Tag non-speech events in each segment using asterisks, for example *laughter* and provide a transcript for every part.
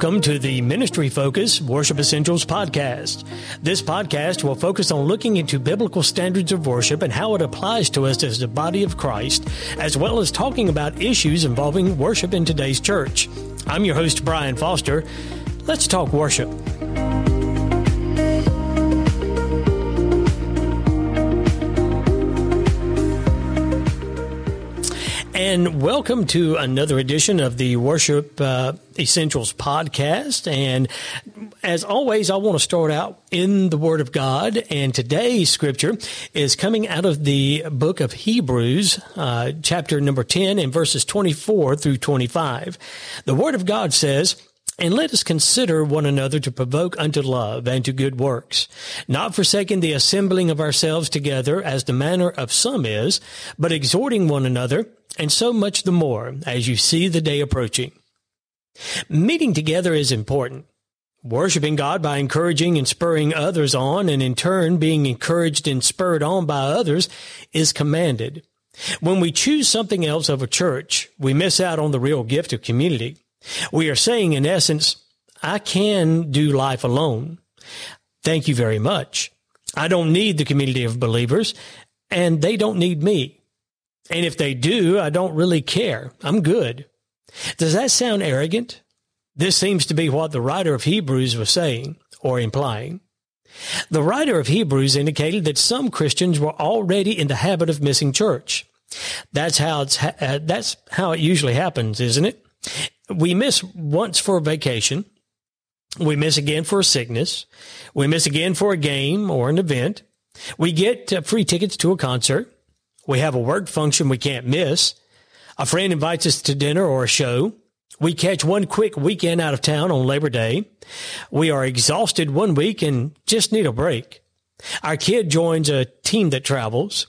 Welcome to the Ministry Focus Worship Essentials podcast. This podcast will focus on looking into biblical standards of worship and how it applies to us as the body of Christ, as well as talking about issues involving worship in today's church. I'm your host, Brian Foster. Let's talk worship. And welcome to another edition of the Worship uh, Essentials podcast. And as always, I want to start out in the Word of God. And today's scripture is coming out of the book of Hebrews, uh, chapter number 10, and verses 24 through 25. The Word of God says, and let us consider one another to provoke unto love and to good works, not forsaking the assembling of ourselves together as the manner of some is, but exhorting one another, and so much the more as you see the day approaching. Meeting together is important. Worshiping God by encouraging and spurring others on, and in turn being encouraged and spurred on by others, is commanded. When we choose something else over church, we miss out on the real gift of community. We are saying, in essence, I can do life alone. Thank you very much. I don't need the community of believers, and they don't need me. And if they do, I don't really care. I'm good. Does that sound arrogant? This seems to be what the writer of Hebrews was saying or implying. The writer of Hebrews indicated that some Christians were already in the habit of missing church. That's how it's ha- uh, that's how it usually happens, isn't it? We miss once for a vacation, we miss again for a sickness, we miss again for a game or an event. We get uh, free tickets to a concert. We have a work function we can't miss. A friend invites us to dinner or a show. We catch one quick weekend out of town on Labor Day. We are exhausted one week and just need a break. Our kid joins a team that travels.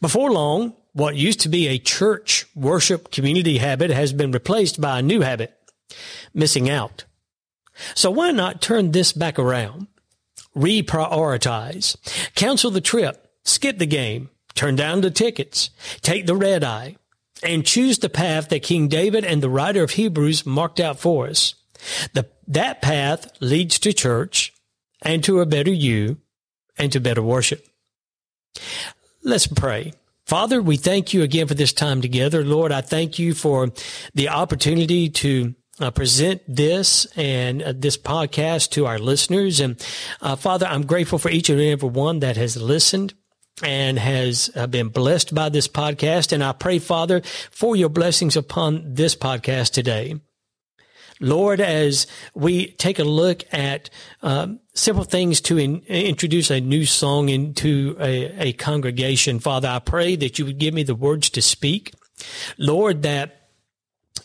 Before long, what used to be a church worship community habit has been replaced by a new habit, missing out. So why not turn this back around? Reprioritize. Cancel the trip. Skip the game turn down the tickets, take the red eye, and choose the path that King David and the writer of Hebrews marked out for us. The, that path leads to church and to a better you and to better worship. Let's pray. Father, we thank you again for this time together. Lord, I thank you for the opportunity to uh, present this and uh, this podcast to our listeners. And uh, Father, I'm grateful for each and every one that has listened and has uh, been blessed by this podcast. And I pray, Father, for your blessings upon this podcast today. Lord, as we take a look at um, several things to in, introduce a new song into a, a congregation, Father, I pray that you would give me the words to speak. Lord, that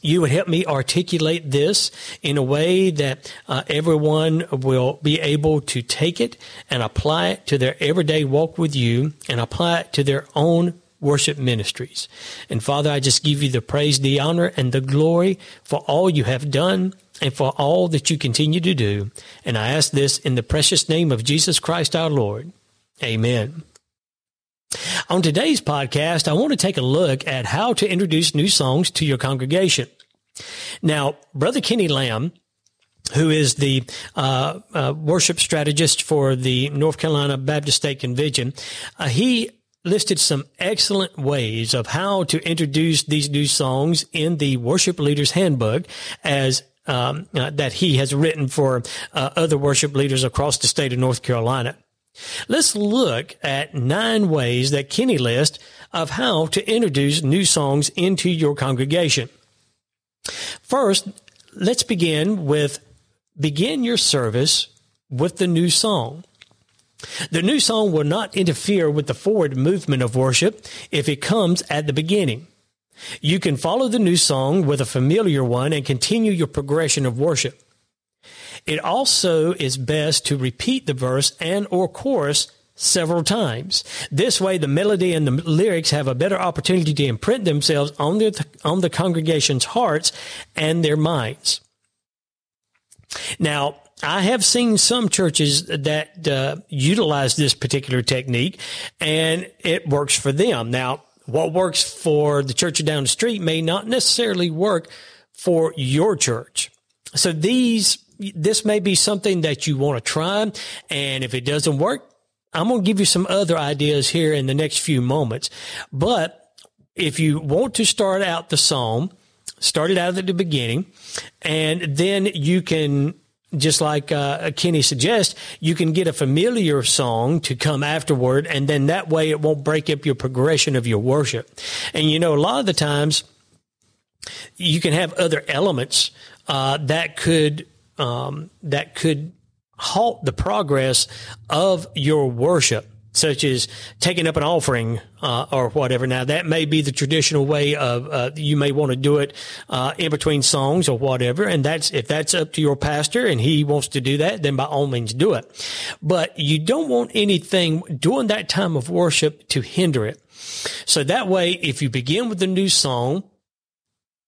you would help me articulate this in a way that uh, everyone will be able to take it and apply it to their everyday walk with you and apply it to their own worship ministries. And Father, I just give you the praise, the honor, and the glory for all you have done and for all that you continue to do. And I ask this in the precious name of Jesus Christ our Lord. Amen. On today's podcast, I want to take a look at how to introduce new songs to your congregation. Now, Brother Kenny Lamm, who is the uh, uh, worship strategist for the North Carolina Baptist State Convention, uh, he listed some excellent ways of how to introduce these new songs in the Worship Leaders Handbook as um, uh, that he has written for uh, other worship leaders across the state of North Carolina. Let's look at nine ways that Kenny lists of how to introduce new songs into your congregation. First, let's begin with begin your service with the new song. The new song will not interfere with the forward movement of worship if it comes at the beginning. You can follow the new song with a familiar one and continue your progression of worship. It also is best to repeat the verse and or chorus several times. This way, the melody and the lyrics have a better opportunity to imprint themselves on the, on the congregation's hearts and their minds. Now, I have seen some churches that uh, utilize this particular technique and it works for them. Now, what works for the church down the street may not necessarily work for your church. So these, this may be something that you want to try. And if it doesn't work, I'm going to give you some other ideas here in the next few moments. But if you want to start out the psalm, start it out at the beginning, and then you can just like uh, Kenny suggests, you can get a familiar song to come afterward, and then that way it won't break up your progression of your worship. And you know, a lot of the times you can have other elements uh, that could um, that could halt the progress of your worship such as taking up an offering uh, or whatever. Now that may be the traditional way of uh, you may want to do it uh, in between songs or whatever, and that's if that's up to your pastor and he wants to do that, then by all means do it. But you don't want anything during that time of worship to hinder it. So that way, if you begin with a new song,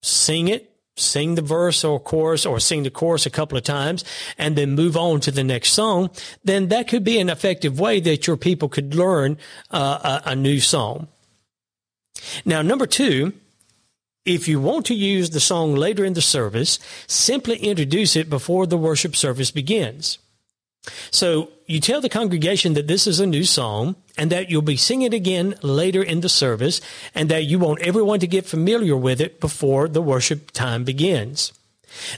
sing it sing the verse or chorus or sing the chorus a couple of times and then move on to the next song, then that could be an effective way that your people could learn uh, a, a new song. Now, number two, if you want to use the song later in the service, simply introduce it before the worship service begins. So you tell the congregation that this is a new song and that you'll be singing it again later in the service and that you want everyone to get familiar with it before the worship time begins.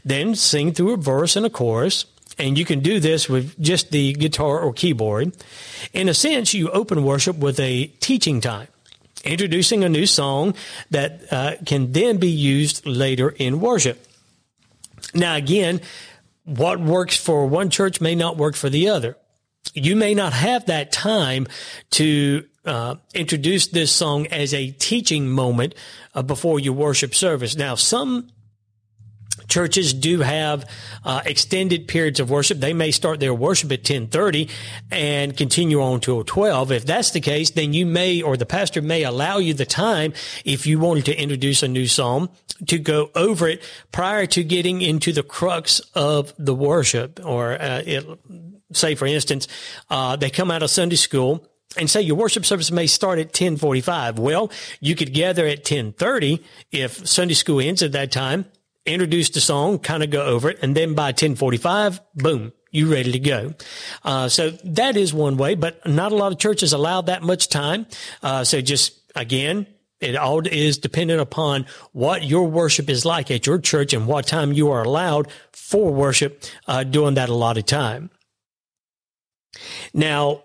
Then sing through a verse and a chorus. And you can do this with just the guitar or keyboard. In a sense, you open worship with a teaching time, introducing a new song that uh, can then be used later in worship. Now, again, what works for one church may not work for the other. You may not have that time to uh, introduce this song as a teaching moment uh, before your worship service. Now, some churches do have uh, extended periods of worship. They may start their worship at 1030 and continue on till 12. If that's the case, then you may, or the pastor may allow you the time if you wanted to introduce a new psalm to go over it prior to getting into the crux of the worship. Or uh, it, say, for instance, uh, they come out of Sunday school and say your worship service may start at 1045. Well, you could gather at 1030 if Sunday school ends at that time introduce the song, kind of go over it, and then by 1045, boom, you ready to go. Uh, so that is one way, but not a lot of churches allow that much time. Uh, so just again, it all is dependent upon what your worship is like at your church and what time you are allowed for worship uh, during that allotted time. Now,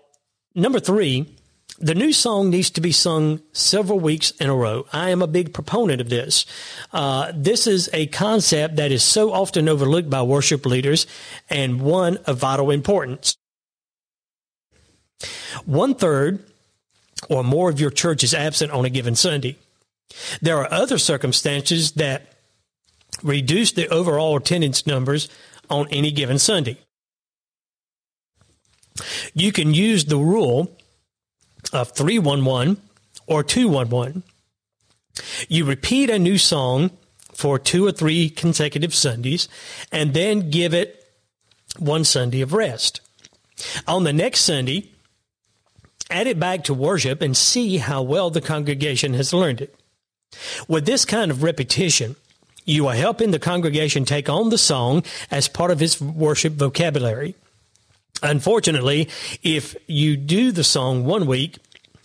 number three, the new song needs to be sung several weeks in a row. I am a big proponent of this. Uh, this is a concept that is so often overlooked by worship leaders and one of vital importance. One third or more of your church is absent on a given Sunday. There are other circumstances that reduce the overall attendance numbers on any given Sunday. You can use the rule of 311 or 211. You repeat a new song for two or three consecutive Sundays and then give it one Sunday of rest. On the next Sunday, add it back to worship and see how well the congregation has learned it. With this kind of repetition, you are helping the congregation take on the song as part of its worship vocabulary. Unfortunately, if you do the song one week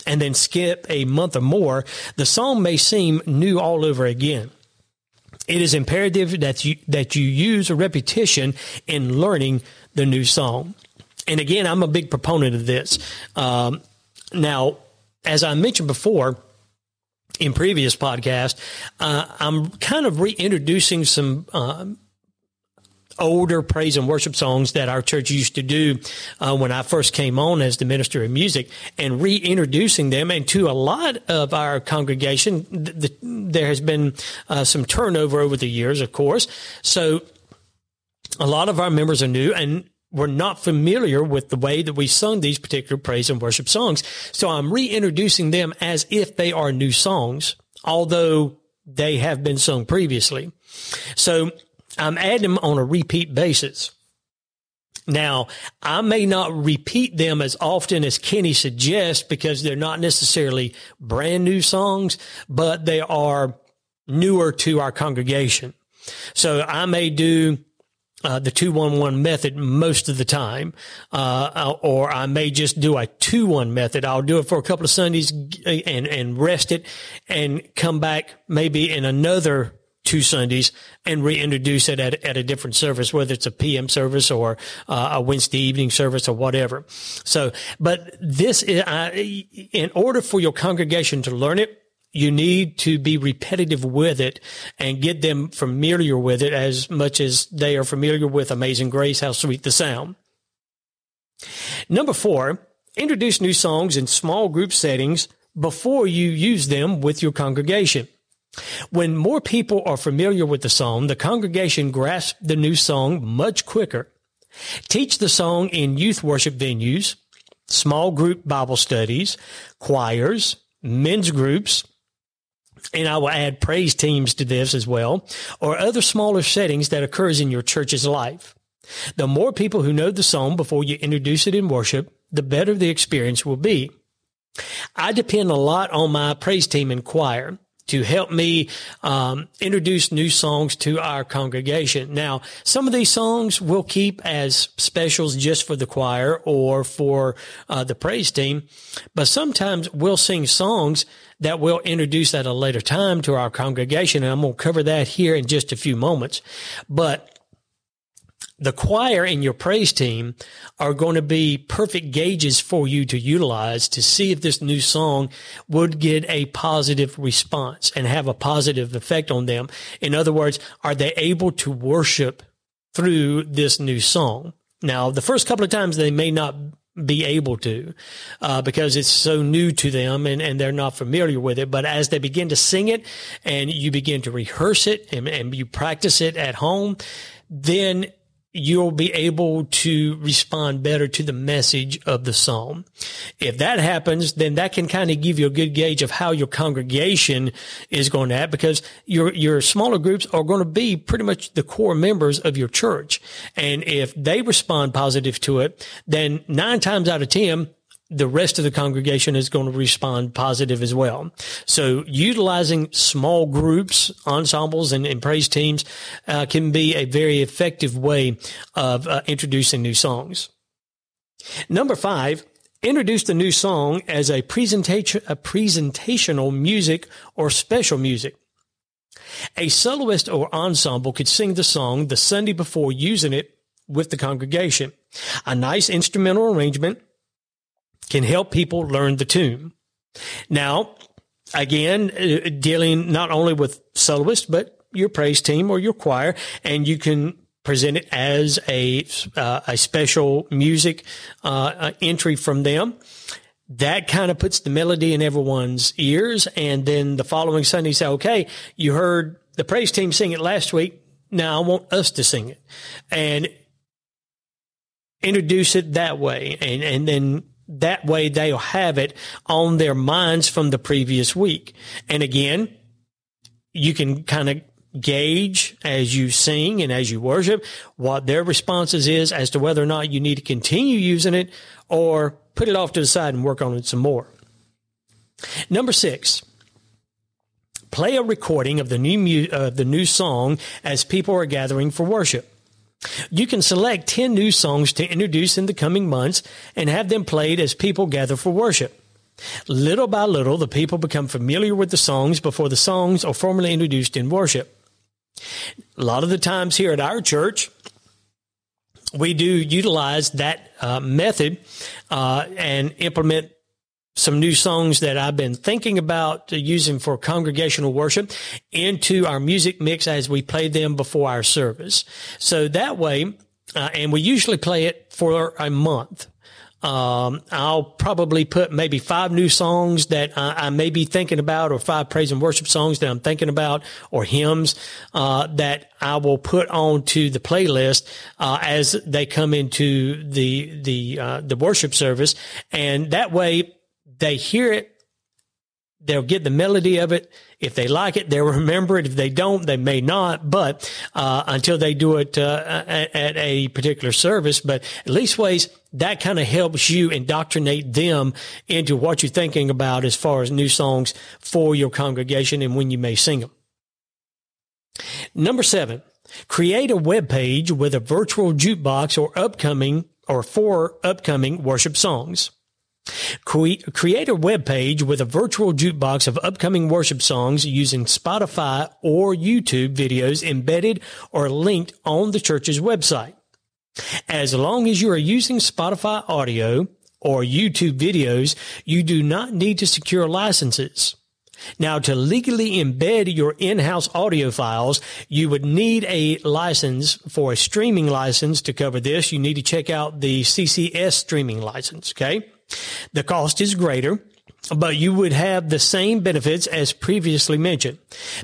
and then skip a month or more, the song may seem new all over again. It is imperative that you that you use a repetition in learning the new song. And again, I'm a big proponent of this. Um, now, as I mentioned before, in previous podcast, uh, I'm kind of reintroducing some uh, older praise and worship songs that our church used to do uh, when I first came on as the minister of music and reintroducing them. And to a lot of our congregation, th- th- there has been uh, some turnover over the years, of course. So a lot of our members are new and we're not familiar with the way that we sung these particular praise and worship songs. So I'm reintroducing them as if they are new songs, although they have been sung previously. So I'm adding them on a repeat basis. Now, I may not repeat them as often as Kenny suggests because they're not necessarily brand new songs, but they are newer to our congregation. So I may do uh, the 211 method most of the time. Uh, or I may just do a 2-1 method. I'll do it for a couple of Sundays and, and rest it and come back maybe in another two Sundays and reintroduce it at, at a different service, whether it's a PM service or uh, a Wednesday evening service or whatever. So, but this is, uh, in order for your congregation to learn it, you need to be repetitive with it and get them familiar with it as much as they are familiar with Amazing Grace, how sweet the sound. Number four, introduce new songs in small group settings before you use them with your congregation. When more people are familiar with the song, the congregation grasps the new song much quicker. Teach the song in youth worship venues, small group Bible studies, choirs, men's groups, and I will add praise teams to this as well, or other smaller settings that occurs in your church's life. The more people who know the song before you introduce it in worship, the better the experience will be. I depend a lot on my praise team and choir to help me um, introduce new songs to our congregation. Now, some of these songs we'll keep as specials just for the choir or for uh, the praise team, but sometimes we'll sing songs that we'll introduce at a later time to our congregation, and I'm going to cover that here in just a few moments. But the choir and your praise team are going to be perfect gauges for you to utilize to see if this new song would get a positive response and have a positive effect on them. In other words, are they able to worship through this new song? Now, the first couple of times they may not be able to uh, because it's so new to them and, and they're not familiar with it. But as they begin to sing it and you begin to rehearse it and, and you practice it at home, then you'll be able to respond better to the message of the psalm. If that happens, then that can kind of give you a good gauge of how your congregation is going to act because your, your smaller groups are going to be pretty much the core members of your church. And if they respond positive to it, then nine times out of 10, the rest of the congregation is going to respond positive as well. So utilizing small groups, ensembles, and, and praise teams uh, can be a very effective way of uh, introducing new songs. Number five, introduce the new song as a presentation, a presentational music or special music. A soloist or ensemble could sing the song the Sunday before using it with the congregation. A nice instrumental arrangement can help people learn the tune. Now, again, uh, dealing not only with soloists, but your praise team or your choir, and you can present it as a uh, a special music uh, uh entry from them. That kind of puts the melody in everyone's ears, and then the following Sunday, say, "Okay, you heard the praise team sing it last week. Now I want us to sing it," and introduce it that way, and and then that way they'll have it on their minds from the previous week. And again, you can kind of gauge as you sing and as you worship what their responses is as to whether or not you need to continue using it or put it off to the side and work on it some more. Number six, play a recording of the new mu- uh, the new song as people are gathering for worship. You can select 10 new songs to introduce in the coming months and have them played as people gather for worship. Little by little, the people become familiar with the songs before the songs are formally introduced in worship. A lot of the times here at our church, we do utilize that uh, method uh, and implement some new songs that I've been thinking about using for congregational worship into our music mix as we play them before our service. So that way, uh, and we usually play it for a month. Um, I'll probably put maybe five new songs that I, I, may be thinking about, or five praise and worship songs that I'm thinking about, or hymns uh, that I will put onto the playlist uh, as they come into the the uh, the worship service, and that way they hear it, they'll get the melody of it. If they like it, they'll *laughs* remember it. If they don't, they may not. But uh, until they do it uh, at, at, a particular service, but at least ways that kind of helps you indoctrinate them into what you're thinking about as far as new songs for your congregation and when you may sing them. Number seven, Create a web page with a virtual jukebox or upcoming or for upcoming worship songs. Create a web page with a virtual jukebox of upcoming worship songs using Spotify or YouTube videos embedded or linked on the church's website. As long as you are using Spotify audio or YouTube videos, you do not need to secure licenses. Now, to legally embed your in-house audio files, you would need a license for a streaming license to cover this. You need to check out the CCS streaming license. Okay. The cost is greater, but you would have the same benefits as previously mentioned.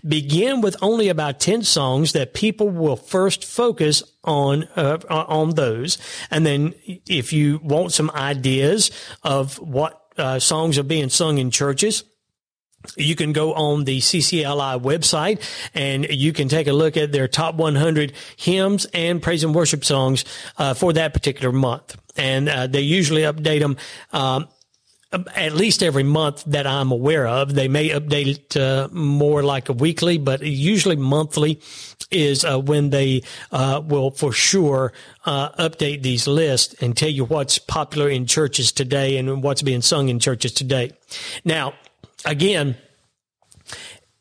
Begin with only about 10 songs that people will first focus on, uh, on those. And then if you want some ideas of what uh, songs are being sung in churches, you can go on the CCLI website and you can take a look at their top 100 hymns and praise and worship songs uh, for that particular month. And uh, they usually update them um, at least every month that I'm aware of. They may update it uh, more like a weekly, but usually monthly is uh, when they uh, will for sure uh, update these lists and tell you what's popular in churches today and what's being sung in churches today. Now, again,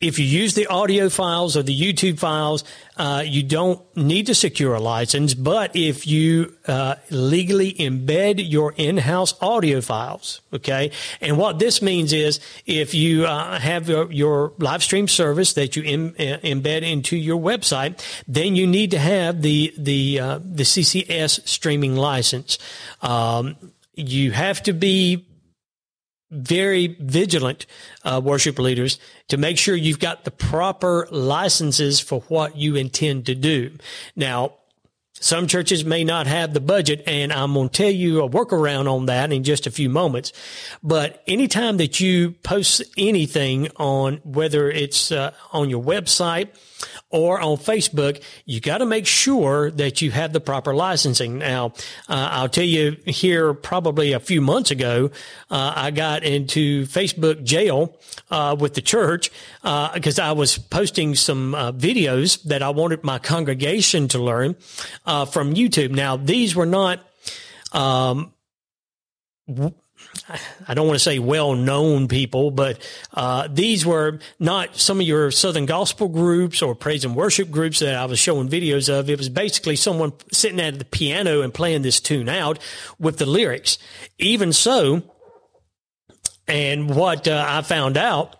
if you use the audio files or the YouTube files, uh, you don't need to secure a license. But if you uh, legally embed your in-house audio files, okay, and what this means is if you uh, have your, your, live stream service that you uh, embed into your website, then you need to have the the uh, the CCS streaming license. Um, you have to be very vigilant uh, worship leaders to make sure you've got the proper licenses for what you intend to do. Now, some churches may not have the budget, and I'm going to tell you a workaround on that in just a few moments. But anytime that you post anything on whether it's uh, on your website or on Facebook, you got to make sure that you have the proper licensing. Now, uh, I'll tell you here probably a few months ago, uh, I got into Facebook jail uh, with the church because uh, I was posting some uh, videos that I wanted my congregation to learn uh, from YouTube. Now, these were not um, I don't want to say well known people, but uh, these were not some of your Southern gospel groups or praise and worship groups that I was showing videos of. It was basically someone sitting at the piano and playing this tune out with the lyrics. Even so, and what uh, I found out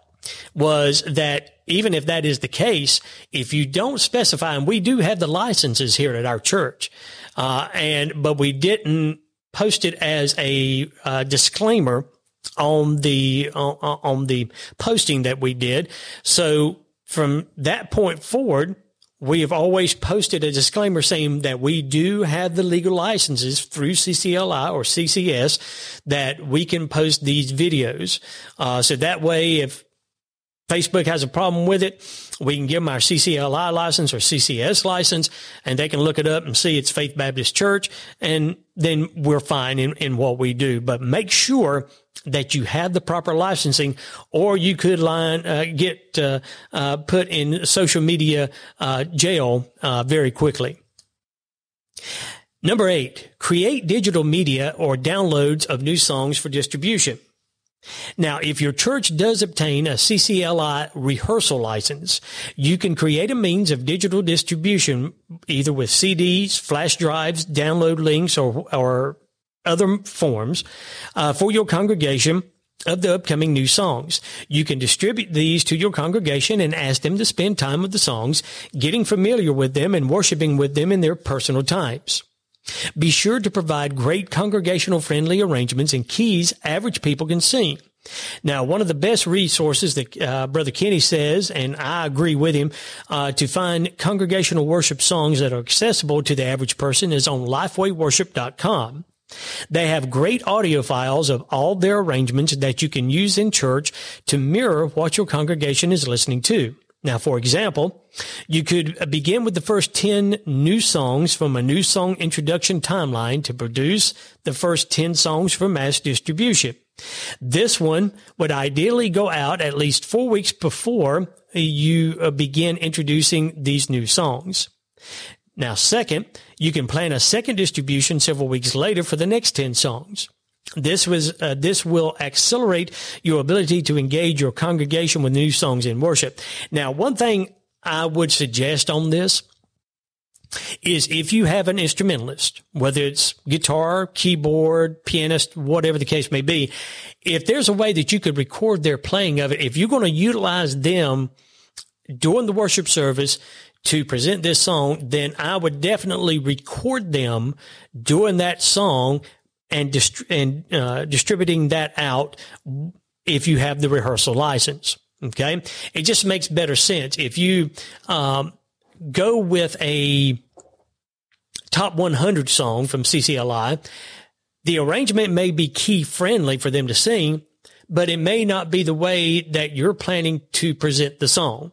was that even if that is the case, if you don't specify, and we do have the licenses here at our church, uh, and but we didn't post it as a uh, disclaimer on the uh, on the posting that we did. So from that point forward, we have always posted a disclaimer saying that we do have the legal licenses through CCLI or CCS that we can post these videos. Uh, so that way, if Facebook has a problem with it, we can give them our CCLI license or CCS license and they can look it up and see it's Faith Baptist Church and then we're fine in, in what we do. But make sure that you have the proper licensing or you could line, uh, get, uh, uh, put in social media, uh, jail, uh, very quickly. Number eight, create digital media or downloads of new songs for distribution. Now, if your church does obtain a CCLI rehearsal license, you can create a means of digital distribution either with CDs, flash drives, download links, or, or other forms uh, for your congregation of the upcoming new songs. You can distribute these to your congregation and ask them to spend time with the songs, getting familiar with them and worshiping with them in their personal times. Be sure to provide great congregational friendly arrangements and keys average people can sing. Now, one of the best resources that uh, Brother Kenny says, and I agree with him, uh, to find congregational worship songs that are accessible to the average person is on lifewayworship.com. They have great audio files of all their arrangements that you can use in church to mirror what your congregation is listening to. Now, for example, you could begin with the first 10 new songs from a new song introduction timeline to produce the first 10 songs for mass distribution. This one would ideally go out at least four weeks before you uh, begin introducing these new songs. Now, second, you can plan a second distribution several weeks later for the next 10 songs. This was uh, this will accelerate your ability to engage your congregation with new songs in worship. Now, one thing I would suggest on this is if you have an instrumentalist, whether it's guitar, keyboard, pianist, whatever the case may be, if there's a way that you could record their playing of it, if you're going to utilize them during the worship service to present this song, then I would definitely record them doing that song and, dist- and uh, distributing that out if you have the rehearsal license. Okay. It just makes better sense. If you, um, go with a top 100 song from CCLI, the arrangement may be key friendly for them to sing, but it may not be the way that you're planning to present the song.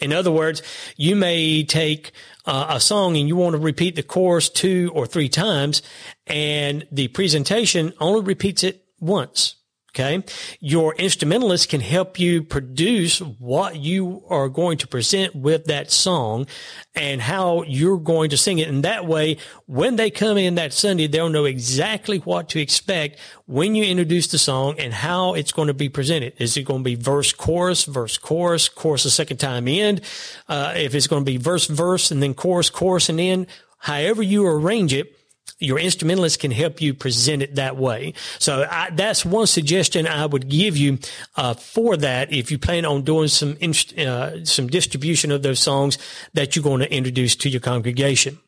In other words, you may take uh, a song and you want to repeat the chorus two or three times, and the presentation only repeats it once. Okay. Your instrumentalist can help you produce what you are going to present with that song and how you're going to sing it. And that way, when they come in that Sunday, they'll know exactly what to expect when you introduce the song and how it's going to be presented. Is it going to be verse, chorus, verse, chorus, chorus the second time end? Uh, if it's going to be verse, verse, and then chorus, chorus, and end, however you arrange it, your instrumentalist can help you present it that way. So I, that's one suggestion I would give you uh, for that if you plan on doing some uh, some distribution of those songs that you're going to introduce to your congregation.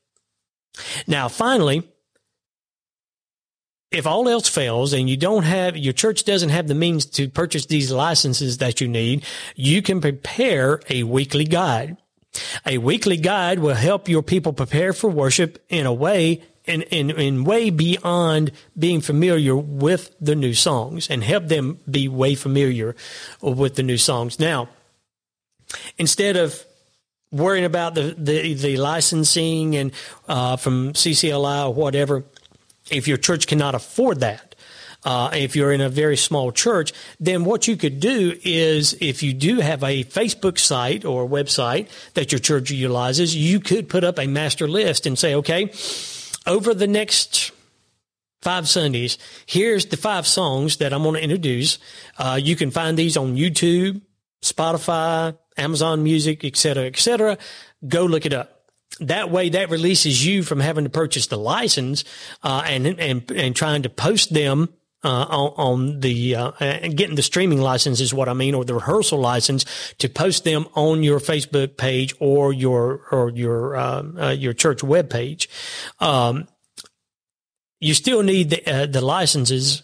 Now, finally, if all else fails and you don't have your church doesn't have the means to purchase these licenses that you need, you can prepare a weekly guide. A weekly guide will help your people prepare for worship in a way and, and, and way beyond being familiar with the new songs and help them be way familiar with the new songs. Now, instead of worrying about the, the, the licensing and uh, from CCLI or whatever, if your church cannot afford that, uh, if you're in a very small church, then what you could do is if you do have a Facebook site or website that your church utilizes, you could put up a master list and say, okay, over the next five Sundays, here's the five songs that I'm going to introduce. Uh, you can find these on YouTube, Spotify, Amazon Music, etc., etc. Go look it up. That way, that releases you from having to purchase the license uh, and and and trying to post them uh, on, on, the uh, and getting the streaming license is what I mean, or the rehearsal license to post them on your Facebook page or your or your um, uh, your church webpage. Um, you still need the uh, the licenses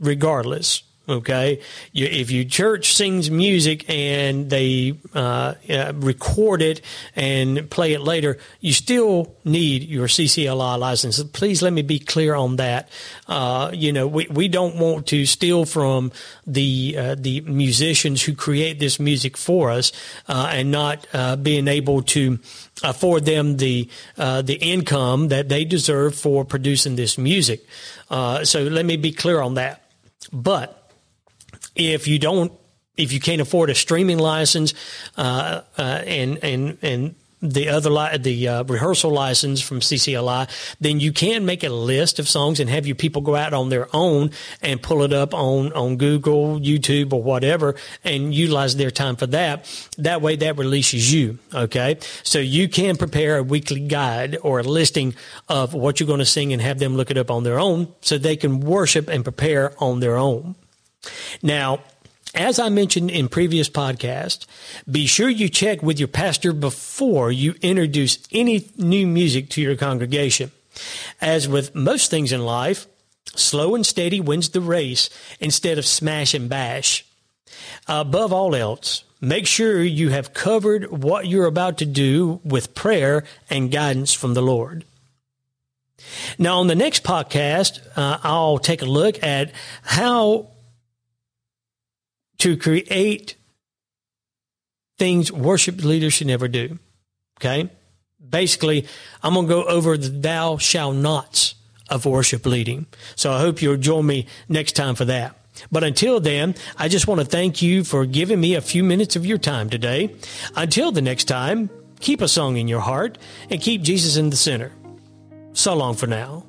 regardless. Okay, you, if your church sings music and they uh, uh, record it and play it later, you still need your CCLI license. Please let me be clear on that. Uh, you know, we, we don't want to steal from the uh, the musicians who create this music for us uh, and not uh, being able to afford them the the income that they deserve for producing this music. so let me be clear on that. But if you don't, if you can't afford a streaming license, uh, uh, and and and the other li- the uh, rehearsal license from CCLI, then you can make a list of songs and have your people go out on their own and pull it up on on Google, YouTube, or whatever, and utilize their time for that. That way, that releases you. Okay, so you can prepare a weekly guide or a listing of what you're going to sing and have them look it up on their own, so they can worship and prepare on their own. Now, as I mentioned in previous podcasts, be sure you check with your pastor before you introduce any new music to your congregation. As with most things in life, slow and steady wins the race instead of smash and bash. Above all else, make sure you have covered what you're about to do with prayer and guidance from the Lord. Now, on the next podcast, uh, I'll take a look at how to create things worship leaders should never do. Okay. Basically, I'm going to go over the thou shall nots of worship leading. So I hope you'll join me next time for that. But until then, I just want to thank you for giving me a few minutes of your time today. Until the next time, keep a song in your heart and keep Jesus in the center. So long for now.